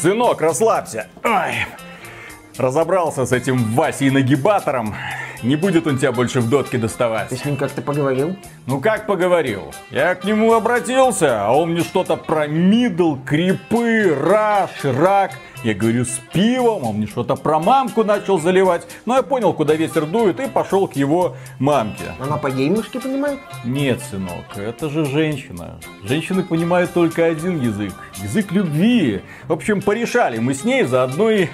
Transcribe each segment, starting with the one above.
Сынок, расслабься. Ой. Разобрался с этим Васей нагибатором. Не будет он тебя больше в дотке доставать. Ты с ним как-то поговорил? Ну как поговорил? Я к нему обратился, а он мне что-то про мидл, крипы, раш, рак. Я говорю, с пивом, он мне что-то про мамку начал заливать. Но я понял, куда ветер дует, и пошел к его мамке. Она по-геймерски понимает? Нет, сынок, это же женщина. Женщины понимают только один язык. Язык любви. В общем, порешали мы с ней, заодно и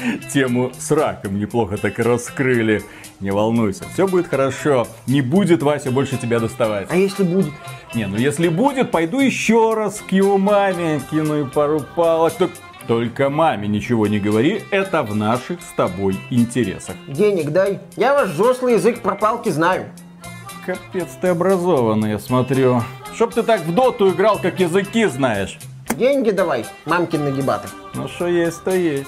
тему с раком неплохо так и раскрыли. Не волнуйся, все будет хорошо. Не будет Вася больше тебя доставать. А если будет? Не, ну если будет, пойду еще раз к его маме, кину и пару палок. Так только маме ничего не говори, это в наших с тобой интересах. Денег дай. Я ваш взрослый язык про палки знаю. Капец ты образованный, я смотрю. Чтоб ты так в доту играл, как языки знаешь. Деньги давай, мамкин нагибатор. Ну что есть, то есть.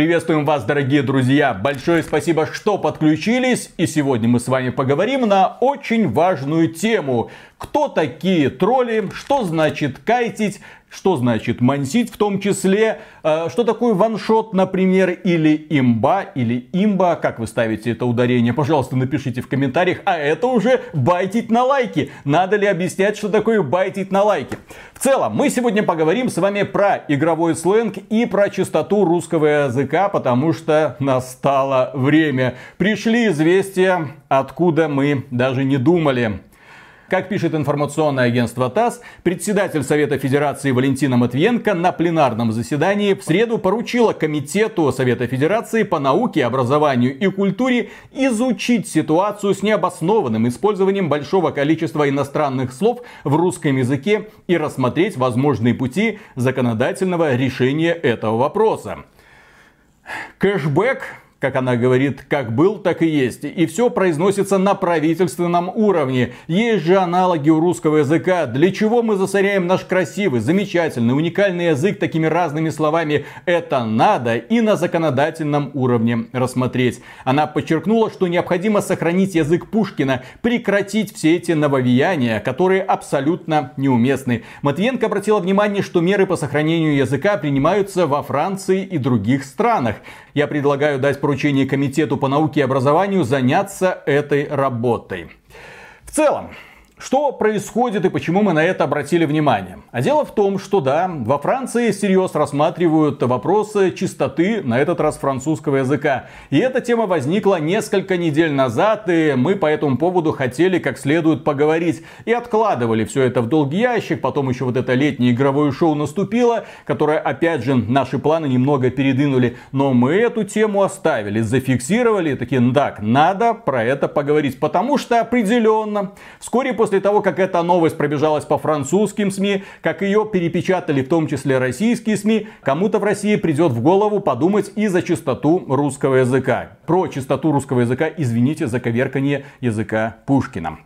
Приветствуем вас, дорогие друзья! Большое спасибо, что подключились. И сегодня мы с вами поговорим на очень важную тему. Кто такие тролли, что значит кайтить, что значит мансить в том числе, э, что такое ваншот, например, или имба, или имба, как вы ставите это ударение, пожалуйста, напишите в комментариях, а это уже байтить на лайки. Надо ли объяснять, что такое байтить на лайки? В целом, мы сегодня поговорим с вами про игровой сленг и про чистоту русского языка, потому что настало время. Пришли известия, откуда мы даже не думали. Как пишет информационное агентство ТАСС, председатель Совета Федерации Валентина Матвиенко на пленарном заседании в среду поручила Комитету Совета Федерации по науке, образованию и культуре изучить ситуацию с необоснованным использованием большого количества иностранных слов в русском языке и рассмотреть возможные пути законодательного решения этого вопроса. Кэшбэк как она говорит, как был, так и есть. И все произносится на правительственном уровне. Есть же аналоги у русского языка. Для чего мы засоряем наш красивый, замечательный, уникальный язык такими разными словами? Это надо и на законодательном уровне рассмотреть. Она подчеркнула, что необходимо сохранить язык Пушкина, прекратить все эти нововеяния, которые абсолютно неуместны. Матвиенко обратила внимание, что меры по сохранению языка принимаются во Франции и других странах. Я предлагаю дать поручение Комитету по науке и образованию заняться этой работой. В целом, что происходит и почему мы на это обратили внимание? А дело в том, что да, во Франции всерьез рассматривают вопросы чистоты, на этот раз французского языка. И эта тема возникла несколько недель назад, и мы по этому поводу хотели как следует поговорить. И откладывали все это в долгий ящик, потом еще вот это летнее игровое шоу наступило, которое опять же наши планы немного передвинули. Но мы эту тему оставили, зафиксировали, такие, так, надо про это поговорить, потому что определенно вскоре после после того, как эта новость пробежалась по французским СМИ, как ее перепечатали в том числе российские СМИ, кому-то в России придет в голову подумать и за чистоту русского языка. Про чистоту русского языка, извините за коверкание языка Пушкина.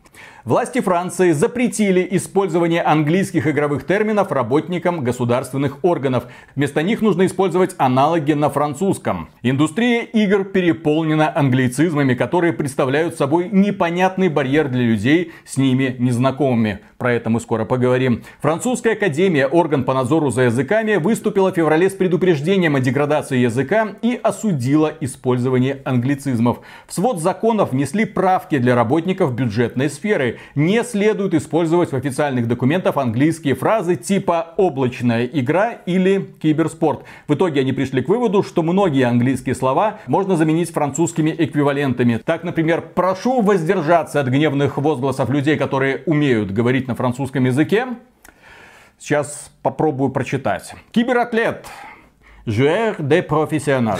Власти Франции запретили использование английских игровых терминов работникам государственных органов. Вместо них нужно использовать аналоги на французском. Индустрия игр переполнена англицизмами, которые представляют собой непонятный барьер для людей с ними незнакомыми. Про это мы скоро поговорим. Французская академия, орган по надзору за языками, выступила в феврале с предупреждением о деградации языка и осудила использование англицизмов. В свод законов внесли правки для работников бюджетной сферы не следует использовать в официальных документах английские фразы типа облачная игра или киберспорт. В итоге они пришли к выводу, что многие английские слова можно заменить французскими эквивалентами. Так, например, прошу воздержаться от гневных возгласов людей, которые умеют говорить на французском языке. Сейчас попробую прочитать. Кибератлет Joueur de professionnel.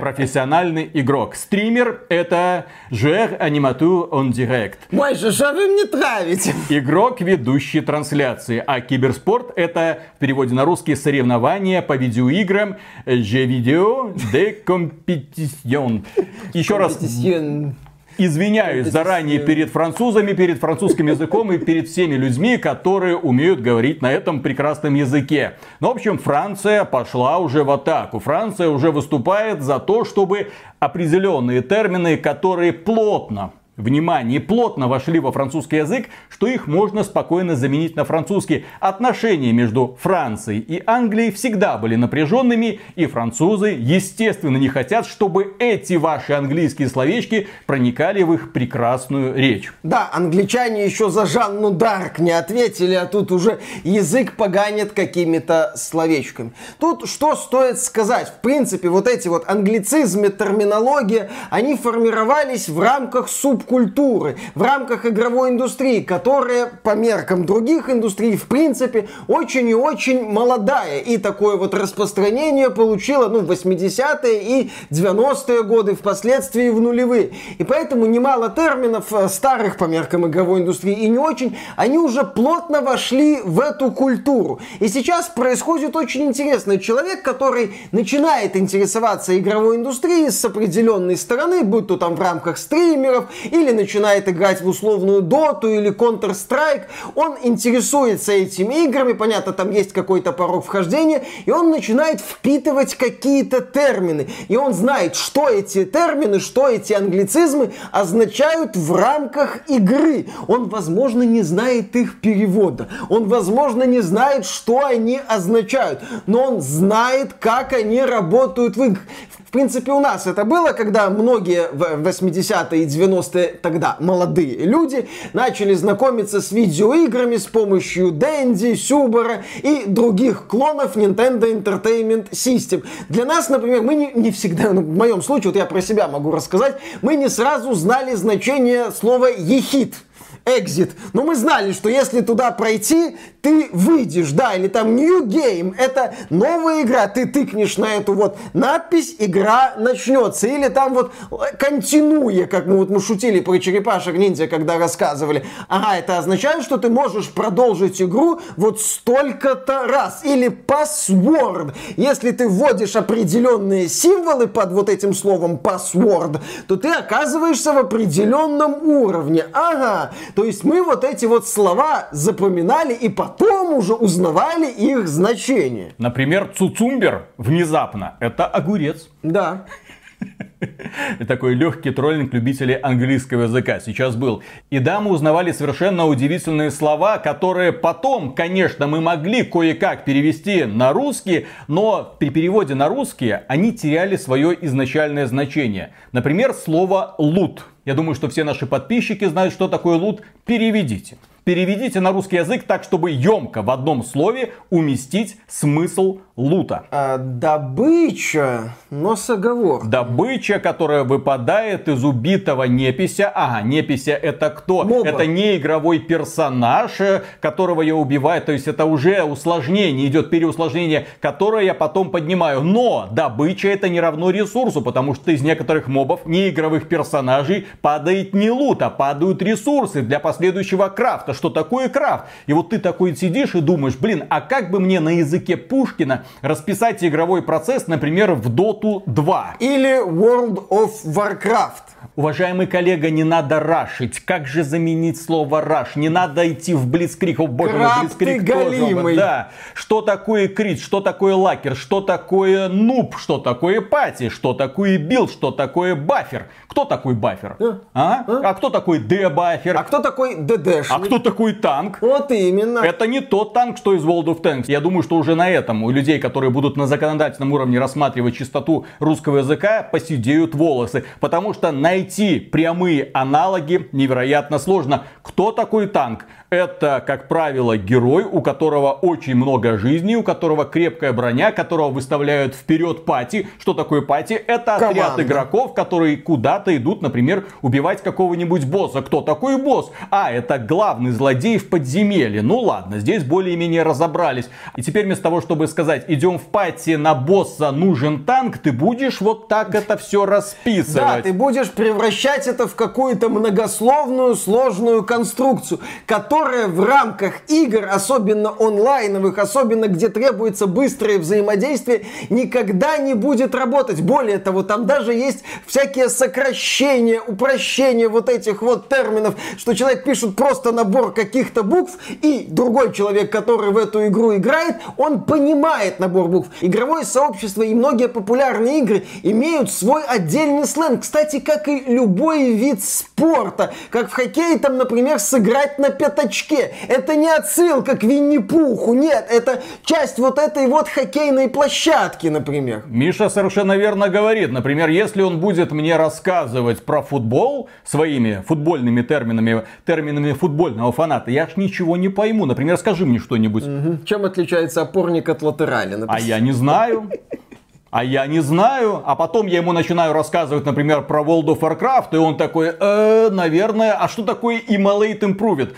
Профессиональный игрок. Стример это joueur animateur en direct. Мой же, что вы мне травите? Игрок, ведущий трансляции. А киберспорт это в переводе на русский соревнования по видеоиграм. Je vidéo de compétition. Еще раз. Извиняюсь заранее перед французами, перед французским языком и перед всеми людьми, которые умеют говорить на этом прекрасном языке. Ну, в общем, Франция пошла уже в атаку. Франция уже выступает за то, чтобы определенные термины, которые плотно внимание, плотно вошли во французский язык, что их можно спокойно заменить на французский. Отношения между Францией и Англией всегда были напряженными, и французы, естественно, не хотят, чтобы эти ваши английские словечки проникали в их прекрасную речь. Да, англичане еще за Жанну Дарк не ответили, а тут уже язык поганит какими-то словечками. Тут что стоит сказать? В принципе, вот эти вот англицизмы, терминология, они формировались в рамках суп субкультуры в рамках игровой индустрии, которая по меркам других индустрий в принципе очень и очень молодая. И такое вот распространение получила ну, в 80-е и 90-е годы, впоследствии в нулевые. И поэтому немало терминов э, старых по меркам игровой индустрии и не очень, они уже плотно вошли в эту культуру. И сейчас происходит очень интересно. Человек, который начинает интересоваться игровой индустрией с определенной стороны, будь то там в рамках стримеров или начинает играть в условную доту или Counter-Strike, он интересуется этими играми, понятно, там есть какой-то порог вхождения, и он начинает впитывать какие-то термины. И он знает, что эти термины, что эти англицизмы означают в рамках игры. Он, возможно, не знает их перевода. Он, возможно, не знает, что они означают. Но он знает, как они работают в играх. В принципе, у нас это было, когда многие в 80-е и 90-е тогда молодые люди начали знакомиться с видеоиграми с помощью Дэнди, Сюбера и других клонов Nintendo Entertainment System. Для нас, например, мы не, не всегда, ну, в моем случае, вот я про себя могу рассказать, мы не сразу знали значение слова «ехид» exit. Но мы знали, что если туда пройти, ты выйдешь, да, или там new game, это новая игра, ты тыкнешь на эту вот надпись, игра начнется. Или там вот континуя, как мы вот мы шутили про черепашек ниндзя, когда рассказывали. Ага, это означает, что ты можешь продолжить игру вот столько-то раз. Или password. Если ты вводишь определенные символы под вот этим словом password, то ты оказываешься в определенном уровне. Ага, то есть мы вот эти вот слова запоминали и потом уже узнавали их значение. Например, цуцумбер внезапно это огурец. Да. Такой легкий троллинг любителей английского языка сейчас был. И да, мы узнавали совершенно удивительные слова, которые потом, конечно, мы могли кое-как перевести на русский, но при переводе на русский они теряли свое изначальное значение. Например, слово «лут». Я думаю, что все наши подписчики знают, что такое лут. Переведите. Переведите на русский язык так, чтобы емко в одном слове уместить смысл лута. А, добыча, но с оговоркой. Добыча, которая выпадает из убитого непися. Ага, непися это кто? Моба. Это не игровой персонаж, э, которого я убиваю. То есть это уже усложнение, идет переусложнение, которое я потом поднимаю. Но добыча это не равно ресурсу, потому что из некоторых мобов, не игровых персонажей, падает не лут, а падают ресурсы для последующего крафта. Что такое крафт? И вот ты такой сидишь и думаешь, блин, а как бы мне на языке Пушкина расписать игровой процесс, например, в Dota 2. Или World of Warcraft. Уважаемый коллега, не надо рашить. Как же заменить слово раш? Не надо идти в блицкриг. О боже мой, блицкриг тоже. Да. Что такое крит? Что такое лакер? Что такое нуб? Что такое пати? Что такое билд? Что такое бафер? Кто такой бафер? А? А, а? а кто такой дебафер? А кто такой ДДш? А кто такой танк? Вот именно. Это не тот танк, что из World of Tanks. Я думаю, что уже на этом у людей, которые будут на законодательном уровне рассматривать чистоту русского языка, посидеют волосы. Потому что найти прямые аналоги невероятно сложно. Кто такой танк? Это, как правило, герой, у которого очень много жизни, у которого крепкая броня, которого выставляют вперед пати. Что такое пати? Это Команда. отряд игроков, которые куда-то идут, например, убивать какого-нибудь босса. Кто такой босс? А, это главный злодей в подземелье. Ну ладно, здесь более-менее разобрались. И теперь вместо того, чтобы сказать, идем в пати на босса, нужен танк, ты будешь вот так это все расписывать. Да, ты будешь превращать это в какую-то многословную, сложную конструкцию, которая в рамках игр, особенно онлайновых, особенно где требуется быстрое взаимодействие, никогда не будет работать. Более того, там даже есть всякие сокращения, упрощения вот этих вот терминов, что человек пишет просто набор каких-то букв, и другой человек, который в эту игру играет, он понимает набор букв. Игровое сообщество и многие популярные игры имеют свой отдельный сленг. Кстати, как и любой вид спорта. Как в хоккее, там, например, сыграть на пятачке. Это не отсылка к Винни-Пуху, нет, это часть вот этой вот хоккейной площадки, например. Миша совершенно верно говорит. Например, если он будет мне рассказывать про футбол своими футбольными терминами, терминами футбольного фаната, я ж ничего не пойму. Например, скажи мне что-нибудь. Угу. Чем отличается опорник от латерали? Например? А я не знаю. А я не знаю. А потом я ему начинаю рассказывать, например, про World of Warcraft, и он такой, э, наверное, а что такое Immolate Improved?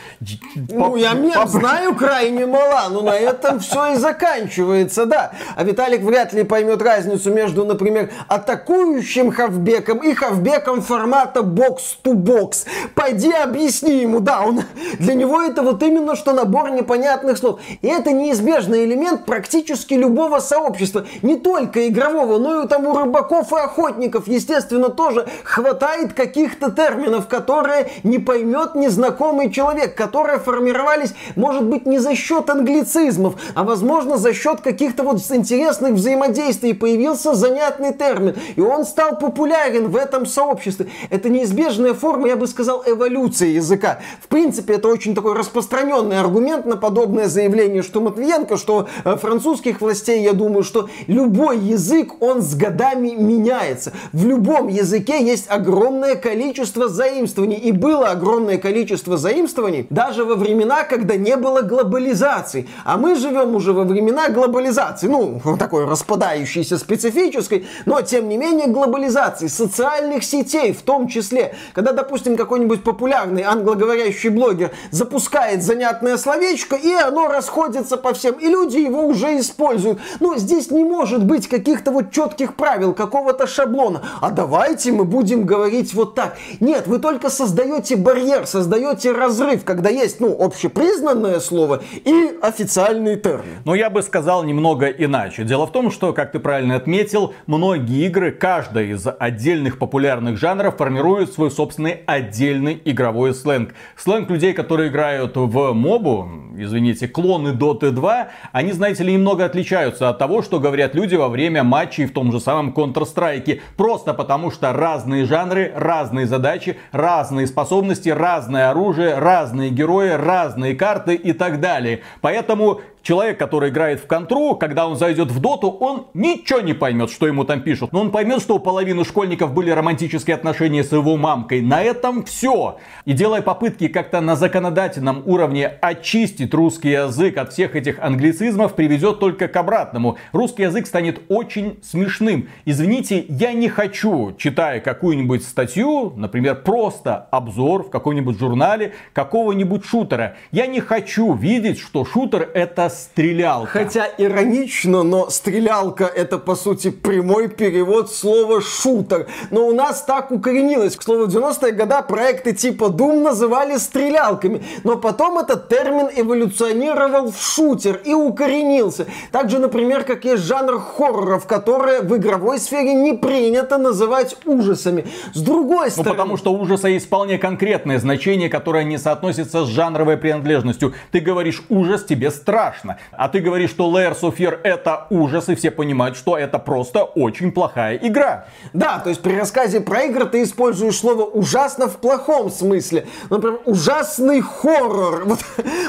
Ну, я не знаю крайне мало, но на этом все и заканчивается, да. А Виталик вряд ли поймет разницу между, например, атакующим хавбеком и хавбеком формата бокс-то-бокс. Пойди объясни ему, да, он, для него это вот именно что набор непонятных слов. И это неизбежный элемент практически любого сообщества. Не только игра игрового, ну и там у рыбаков и охотников, естественно, тоже хватает каких-то терминов, которые не поймет незнакомый человек, которые формировались, может быть, не за счет англицизмов, а возможно за счет каких-то вот интересных взаимодействий. Появился занятный термин, и он стал популярен в этом сообществе. Это неизбежная форма, я бы сказал, эволюции языка. В принципе, это очень такой распространенный аргумент на подобное заявление, что Матвиенко, что э, французских властей, я думаю, что любой язык язык, он с годами меняется. В любом языке есть огромное количество заимствований. И было огромное количество заимствований даже во времена, когда не было глобализации. А мы живем уже во времена глобализации. Ну, такой распадающейся, специфической, но тем не менее глобализации. Социальных сетей в том числе. Когда, допустим, какой-нибудь популярный англоговорящий блогер запускает занятное словечко, и оно расходится по всем. И люди его уже используют. Но здесь не может быть каких каких-то вот четких правил, какого-то шаблона. А давайте мы будем говорить вот так. Нет, вы только создаете барьер, создаете разрыв, когда есть, ну, общепризнанное слово и официальный термин. Но я бы сказал немного иначе. Дело в том, что, как ты правильно отметил, многие игры, каждая из отдельных популярных жанров формирует свой собственный отдельный игровой сленг. Сленг людей, которые играют в мобу, извините, клоны Dota 2, они, знаете ли, немного отличаются от того, что говорят люди во время матчей в том же самом Counter-Strike. Просто потому, что разные жанры, разные задачи, разные способности, разное оружие, разные герои, разные карты и так далее. Поэтому человек, который играет в контру, когда он зайдет в доту, он ничего не поймет, что ему там пишут. Но он поймет, что у половины школьников были романтические отношения с его мамкой. На этом все. И делая попытки как-то на законодательном уровне очистить русский язык от всех этих англицизмов, приведет только к обратному. Русский язык станет очень смешным. Извините, я не хочу, читая какую-нибудь статью, например, просто обзор в каком-нибудь журнале какого-нибудь шутера. Я не хочу видеть, что шутер это стрелялка. Хотя иронично, но стрелялка это по сути прямой перевод слова шутер. Но у нас так укоренилось. К слову, в 90-е годы проекты типа Doom называли стрелялками. Но потом этот термин эволюционировал в шутер и укоренился. Также, например, как есть жанр хорроров, которые в игровой сфере не принято называть ужасами. С другой стороны... Ну, потому что ужаса есть вполне конкретное значение, которое не соотносится с жанровой принадлежностью. Ты говоришь ужас, тебе страшно страшно. А ты говоришь, что Layers of Fear это ужас, и все понимают, что это просто очень плохая игра. Да, то есть при рассказе про игры ты используешь слово ужасно в плохом смысле. Например, ужасный хоррор. Вот,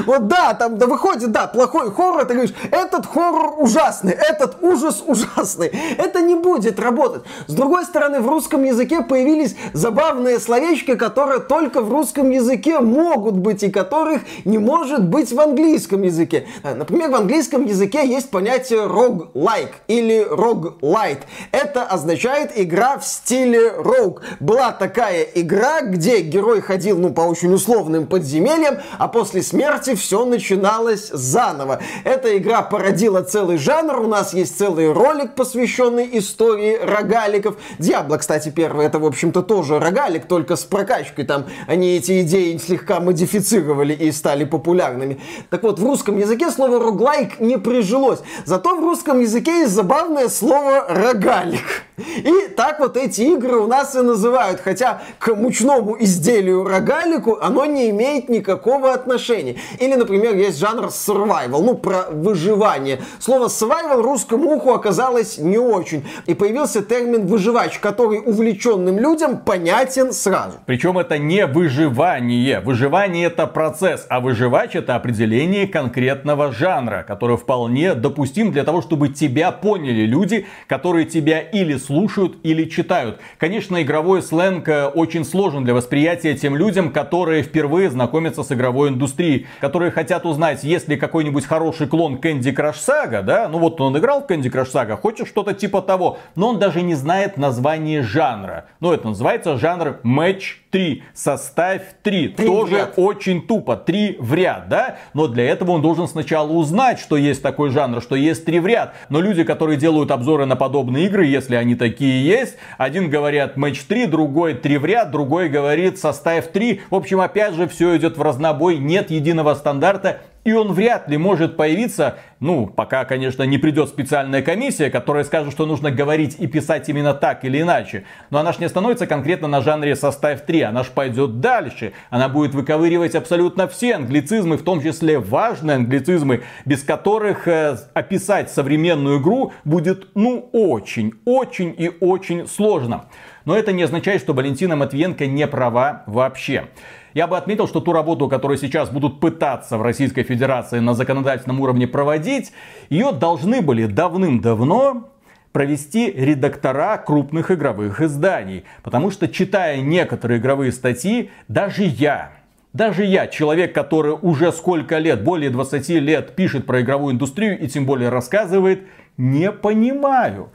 вот да, там да, выходит, да, плохой хоррор, ты говоришь, этот хоррор ужасный, этот ужас ужасный. Это не будет работать. С другой стороны, в русском языке появились забавные словечки, которые только в русском языке могут быть и которых не может быть в английском языке Например, в английском языке есть понятие roguelike или roguelite. Это означает игра в стиле rogue. Была такая игра, где герой ходил, ну, по очень условным подземельям, а после смерти все начиналось заново. Эта игра породила целый жанр, у нас есть целый ролик, посвященный истории рогаликов. Диабло, кстати, первый, это, в общем-то, тоже рогалик, только с прокачкой. Там они эти идеи слегка модифицировали и стали популярными. Так вот, в русском языке слово роглайк не прижилось. Зато в русском языке есть забавное слово рогалик. И так вот эти игры у нас и называют. Хотя к мучному изделию рогалику оно не имеет никакого отношения. Или, например, есть жанр survival, ну, про выживание. Слово survival русскому уху оказалось не очень. И появился термин выживач, который увлеченным людям понятен сразу. Причем это не выживание. Выживание это процесс, а выживач это определение конкретного жанра, который вполне допустим для того, чтобы тебя поняли люди, которые тебя или слушают, или читают. Конечно, игровой сленг э, очень сложен для восприятия тем людям, которые впервые знакомятся с игровой индустрией, которые хотят узнать, есть ли какой-нибудь хороший клон Candy Crush Saga, да, ну вот он играл в Candy Crush Saga, хочет что-то типа того, но он даже не знает название жанра. Ну, это называется жанр Match 3, составь 3. Три Тоже очень тупо, 3 в ряд, да? Но для этого он должен сначала узнать, что есть такой жанр, что есть 3 в ряд. Но люди, которые делают обзоры на подобные игры, если они такие есть, один говорят матч 3, другой 3 в ряд, другой говорит составь 3. В общем, опять же, все идет в разнобой, нет единого стандарта, и он вряд ли может появиться, ну, пока, конечно, не придет специальная комиссия, которая скажет, что нужно говорить и писать именно так или иначе. Но она ж не остановится конкретно на жанре составь 3, она ж пойдет дальше. Она будет выковыривать абсолютно все англицизмы, в том числе важные англицизмы, без которых э, описать современную игру будет, ну, очень, очень и очень сложно. Но это не означает, что Валентина Матвиенко не права вообще. Я бы отметил, что ту работу, которую сейчас будут пытаться в Российской Федерации на законодательном уровне проводить, ее должны были давным-давно провести редактора крупных игровых изданий. Потому что, читая некоторые игровые статьи, даже я, даже я, человек, который уже сколько лет, более 20 лет пишет про игровую индустрию и тем более рассказывает, не понимаю,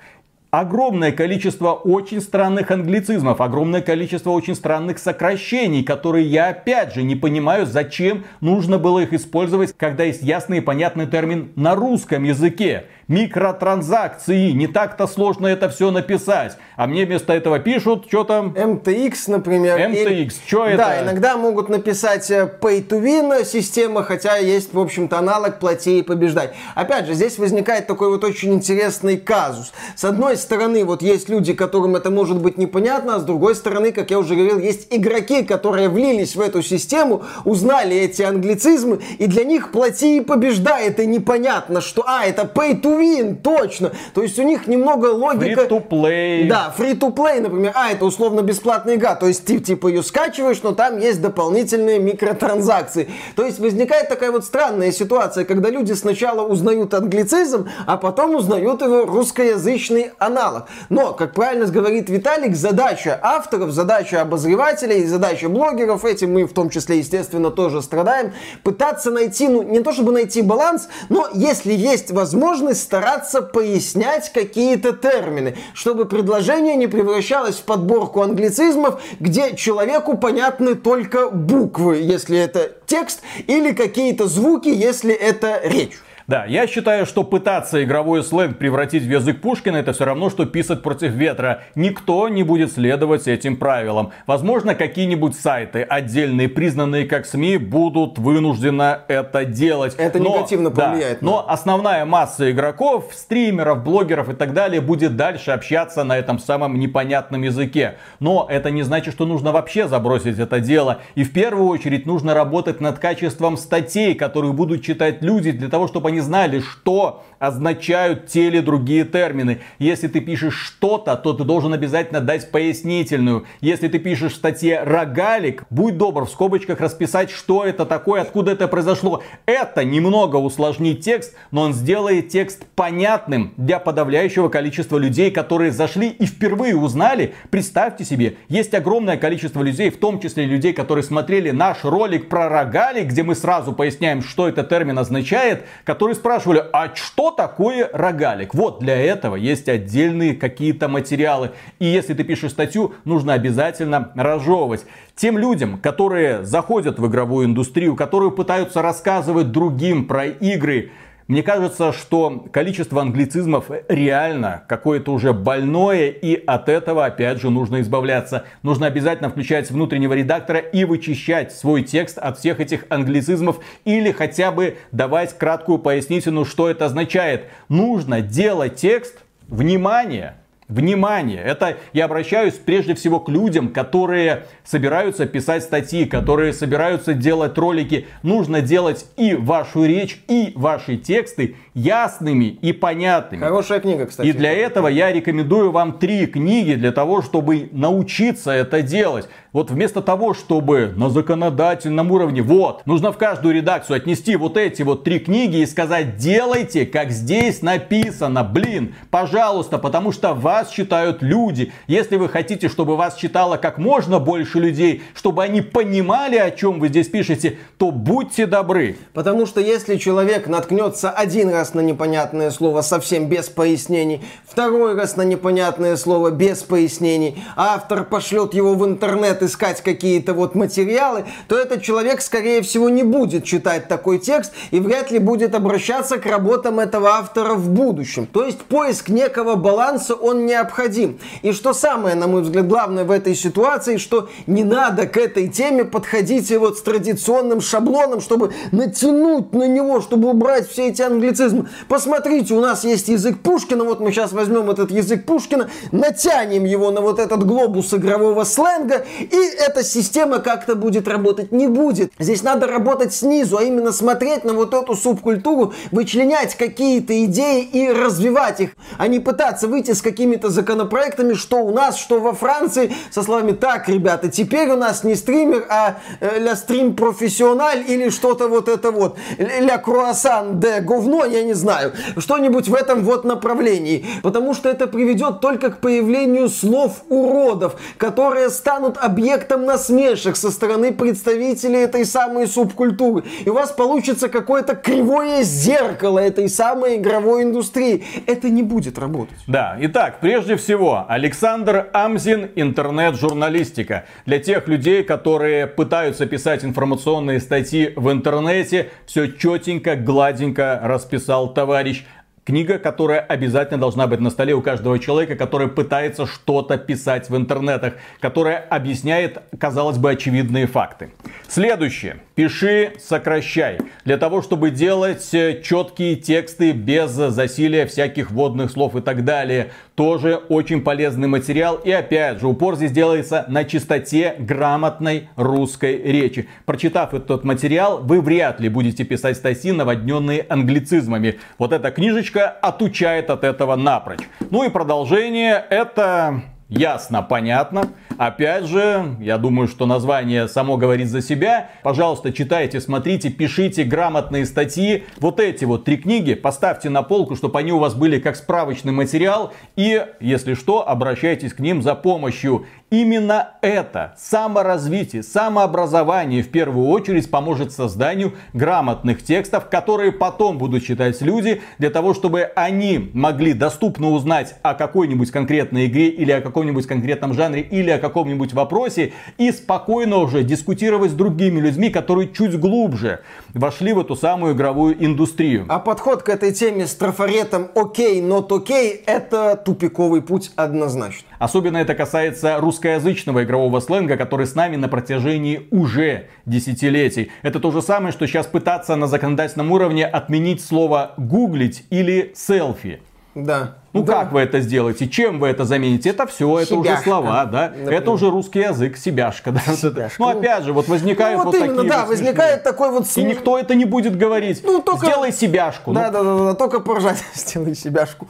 огромное количество очень странных англицизмов, огромное количество очень странных сокращений, которые я опять же не понимаю, зачем нужно было их использовать, когда есть ясный и понятный термин на русском языке микротранзакции. Не так-то сложно это все написать. А мне вместо этого пишут, что там? MTX, например. MTX, что это? Да, иногда могут написать э, Pay to Win система, хотя есть, в общем-то, аналог плати и побеждай. Опять же, здесь возникает такой вот очень интересный казус. С одной стороны, вот есть люди, которым это может быть непонятно, а с другой стороны, как я уже говорил, есть игроки, которые влились в эту систему, узнали эти англицизмы, и для них плати и побеждай. Это непонятно, что, а, это Pay to win, точно. То есть у них немного логика... Free to play. Да, free to play, например. А, это условно бесплатная игра. То есть ты типа ее скачиваешь, но там есть дополнительные микротранзакции. То есть возникает такая вот странная ситуация, когда люди сначала узнают англицизм, а потом узнают его русскоязычный аналог. Но, как правильно говорит Виталик, задача авторов, задача обозревателей, задача блогеров, этим мы в том числе, естественно, тоже страдаем, пытаться найти, ну, не то чтобы найти баланс, но если есть возможность стараться пояснять какие-то термины, чтобы предложение не превращалось в подборку англицизмов, где человеку понятны только буквы, если это текст, или какие-то звуки, если это речь. Да, я считаю, что пытаться игровой сленг превратить в язык Пушкина это все равно, что писать против ветра. Никто не будет следовать этим правилам. Возможно, какие-нибудь сайты, отдельные, признанные как СМИ, будут вынуждены это делать. Это но, негативно повлияет. Да, но основная масса игроков, стримеров, блогеров и так далее будет дальше общаться на этом самом непонятном языке. Но это не значит, что нужно вообще забросить это дело. И в первую очередь нужно работать над качеством статей, которые будут читать люди для того, чтобы они знали, что означают те или другие термины. Если ты пишешь что-то, то ты должен обязательно дать пояснительную. Если ты пишешь в статье «рогалик», будь добр в скобочках расписать, что это такое, откуда это произошло. Это немного усложнит текст, но он сделает текст понятным для подавляющего количества людей, которые зашли и впервые узнали. Представьте себе, есть огромное количество людей, в том числе людей, которые смотрели наш ролик про рогалик, где мы сразу поясняем, что этот термин означает, которые спрашивали, а что такое рогалик? Вот для этого есть отдельные какие-то материалы. И если ты пишешь статью, нужно обязательно разжевывать. Тем людям, которые заходят в игровую индустрию, которые пытаются рассказывать другим про игры, мне кажется, что количество англицизмов реально какое-то уже больное, и от этого, опять же, нужно избавляться. Нужно обязательно включать внутреннего редактора и вычищать свой текст от всех этих англицизмов, или хотя бы давать краткую пояснительную, что это означает. Нужно делать текст, внимание, Внимание! Это я обращаюсь прежде всего к людям, которые собираются писать статьи, которые собираются делать ролики. Нужно делать и вашу речь, и ваши тексты ясными и понятными. Хорошая книга, кстати. И для этого я рекомендую вам три книги для того, чтобы научиться это делать. Вот вместо того, чтобы на законодательном уровне, вот, нужно в каждую редакцию отнести вот эти вот три книги и сказать, делайте, как здесь написано, блин, пожалуйста, потому что вас читают люди. Если вы хотите, чтобы вас читало как можно больше людей, чтобы они понимали, о чем вы здесь пишете, то будьте добры. Потому что если человек наткнется один раз на непонятное слово совсем без пояснений, второй раз на непонятное слово без пояснений, а автор пошлет его в интернет искать какие-то вот материалы, то этот человек, скорее всего, не будет читать такой текст и вряд ли будет обращаться к работам этого автора в будущем. То есть поиск некого баланса, он необходим. И что самое, на мой взгляд, главное в этой ситуации, что не надо к этой теме подходить и вот с традиционным шаблоном, чтобы натянуть на него, чтобы убрать все эти англицизмы. Посмотрите, у нас есть язык Пушкина, вот мы сейчас возьмем этот язык Пушкина, натянем его на вот этот глобус игрового сленга и эта система как-то будет работать. Не будет. Здесь надо работать снизу, а именно смотреть на вот эту субкультуру, вычленять какие-то идеи и развивать их, а не пытаться выйти с какими-то законопроектами, что у нас, что во Франции, со словами «Так, ребята, теперь у нас не стример, а э, ля стрим профессиональ» или что-то вот это вот. Ля круассан де говно, я не знаю. Что-нибудь в этом вот направлении. Потому что это приведет только к появлению слов уродов, которые станут объектом насмешек со стороны представителей этой самой субкультуры. И у вас получится какое-то кривое зеркало этой самой игровой индустрии. Это не будет работать. Да, итак, прежде всего, Александр Амзин, интернет-журналистика. Для тех людей, которые пытаются писать информационные статьи в интернете, все четенько, гладенько расписал товарищ. Книга, которая обязательно должна быть на столе у каждого человека, который пытается что-то писать в интернетах, которая объясняет, казалось бы, очевидные факты. Следующее. Пиши, сокращай. Для того, чтобы делать э, четкие тексты без засилия всяких вводных слов и так далее. Тоже очень полезный материал. И опять же, упор здесь делается на чистоте грамотной русской речи. Прочитав этот материал, вы вряд ли будете писать статьи, наводненные англицизмами. Вот эта книжечка отучает от этого напрочь. Ну и продолжение это ясно, понятно. Опять же, я думаю, что название само говорит за себя. Пожалуйста, читайте, смотрите, пишите грамотные статьи. Вот эти вот три книги поставьте на полку, чтобы они у вас были как справочный материал. И, если что, обращайтесь к ним за помощью. Именно это саморазвитие, самообразование в первую очередь поможет созданию грамотных текстов, которые потом будут читать люди, для того, чтобы они могли доступно узнать о какой-нибудь конкретной игре или о каком-нибудь конкретном жанре или о каком-нибудь вопросе и спокойно уже дискутировать с другими людьми, которые чуть глубже вошли в эту самую игровую индустрию. А подход к этой теме с трафаретом окей, not окей, это тупиковый путь однозначно. Особенно это касается русскоязычного игрового сленга, который с нами на протяжении уже десятилетий. Это то же самое, что сейчас пытаться на законодательном уровне отменить слово гуглить или селфи. Да. Ну да. как вы это сделаете? Чем вы это замените? Это все, это Себяшка, уже слова, да? например. Это уже русский язык, себяшка, да? Себяшка. Ну опять же, вот возникают Ну, вот, вот именно, такие да, вот возникает такой вот... И никто это не будет говорить. Ну, только- Сделай себяшку. Да, Ну, да, да, да, только поржать, сделай себяшку.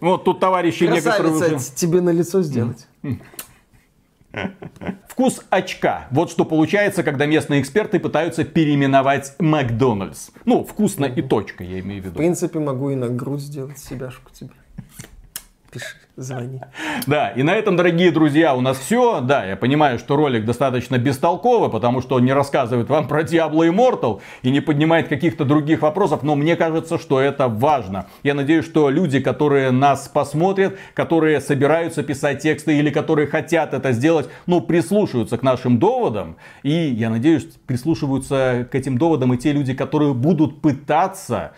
Вот тут товарищи некоторые Красавица, уже... тебе на лицо сделать. Вкус очка. Вот что получается, когда местные эксперты пытаются переименовать Макдональдс. Ну, вкусно и точка, я имею в В виду. принципе, могу и на грудь сделать себяшку тебе. Пиши. Звони. Да, и на этом, дорогие друзья, у нас все. Да, я понимаю, что ролик достаточно бестолковый, потому что он не рассказывает вам про Diablo Immortal и не поднимает каких-то других вопросов, но мне кажется, что это важно. Я надеюсь, что люди, которые нас посмотрят, которые собираются писать тексты или которые хотят это сделать, ну, прислушиваются к нашим доводам. И я надеюсь, прислушиваются к этим доводам и те люди, которые будут пытаться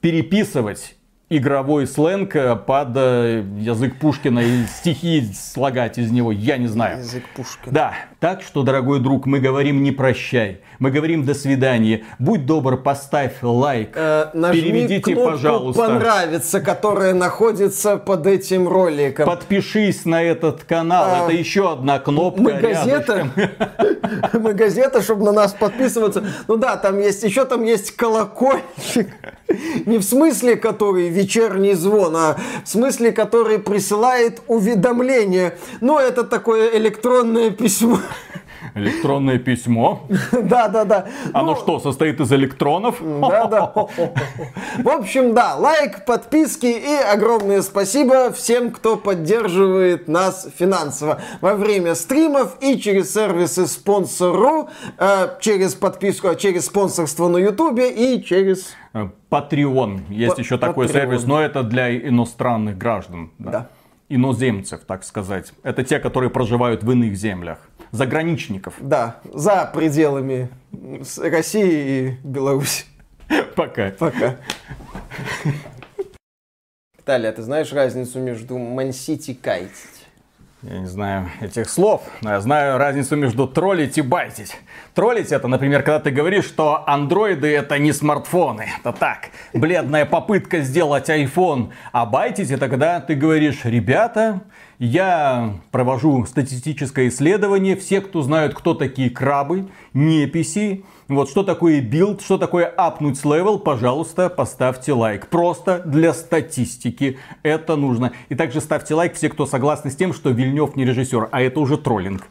переписывать игровой сленг э, под э, язык Пушкина и стихи слагать из него, я не знаю. Язык Пушкина. Да, так что, дорогой друг, мы говорим не прощай, мы говорим до свидания. Будь добр, поставь лайк, Э, нажми переведите, кнопку пожалуйста. понравится, которая находится под этим роликом. Подпишись на этот канал, А, это еще одна кнопка Мы газета, мы газета, чтобы на нас подписываться. Ну да, там есть, еще там есть колокольчик. Не в смысле, который вечерний звон, а в смысле, который присылает уведомление. Ну, это такое электронное письмо. Электронное письмо. Да, да, да. Оно что, состоит из электронов? Да, да. В общем, да, лайк, подписки и огромное спасибо всем, кто поддерживает нас финансово во время стримов и через сервисы спонсору, э, через подписку, а через спонсорство на ютубе и через... Э, Patreon. Есть еще такой Patreon. сервис, но это для иностранных граждан. Да. Иноземцев, так сказать. Это те, которые проживают в иных землях. Заграничников. Да, за пределами России и Беларуси. Пока. Пока. Виталий, а ты знаешь разницу между Мансити и Кайтить? Я не знаю этих слов, но я знаю разницу между троллить и байтить. Троллить это, например, когда ты говоришь, что андроиды это не смартфоны. Это так, бледная попытка сделать iPhone. А байтить это когда ты говоришь, ребята, я провожу статистическое исследование. Все, кто знают, кто такие крабы, неписи, вот что такое билд, что такое апнуть level, пожалуйста, поставьте лайк. Просто для статистики это нужно. И также ставьте лайк все, кто согласны с тем, что Вильнев не режиссер, а это уже троллинг.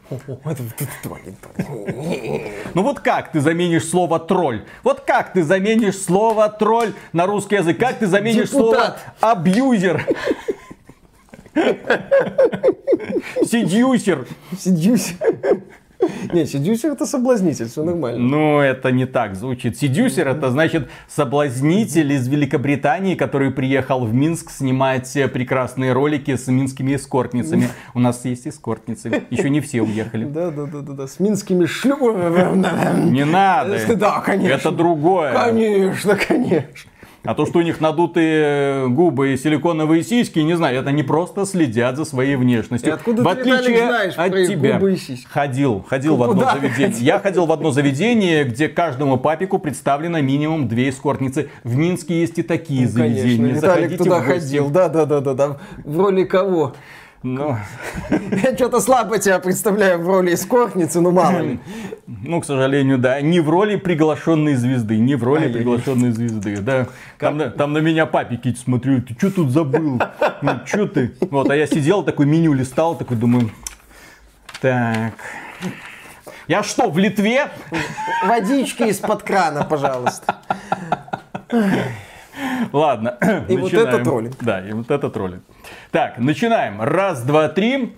Ну вот как ты заменишь слово тролль? Вот как ты заменишь слово тролль на русский язык? Как ты заменишь слово абьюзер? Сидюсер. Сидюсь. Не, сидюсер это соблазнитель, все нормально. Ну, это не так звучит. Сидюсер это значит соблазнитель из Великобритании, который приехал в Минск снимать э, прекрасные ролики с минскими эскортницами. У нас есть эскортницы. Еще не все уехали. Да, да, да, да, да. С минскими шлюпами. Не надо. Да, конечно. Это другое. Конечно, конечно. А то, что у них надутые губы и силиконовые сиськи, не знаю, это они просто следят за своей внешностью. И откуда в ты, Виталик, отличие знаешь от про тебя. губы и сиськи? Ходил, ходил в одно Куда заведение. ходил? Я ходил в одно заведение, где каждому папику представлено минимум две эскортницы. В Минске есть и такие Ну, Конечно, заведения. Виталик Заходите туда ходил. Да, да, да, да, да. В роли кого? Ну, Я что-то слабо тебя представляю в роли эскортницы, ну мало ли. ну, к сожалению, да. Не в роли приглашенной звезды. Не в роли Ай-яй-яй. приглашенной звезды. Да. Там, на- там на меня папики смотрю. Ты что тут забыл? Ну, что ты? Вот, а я сидел, такой меню листал, такой думаю. Так. Я что, в Литве? Водички из-под крана, пожалуйста. Ладно. И вот начинаем. это троллинг. Да, и вот это троллинг. Так, начинаем. Раз, два, три.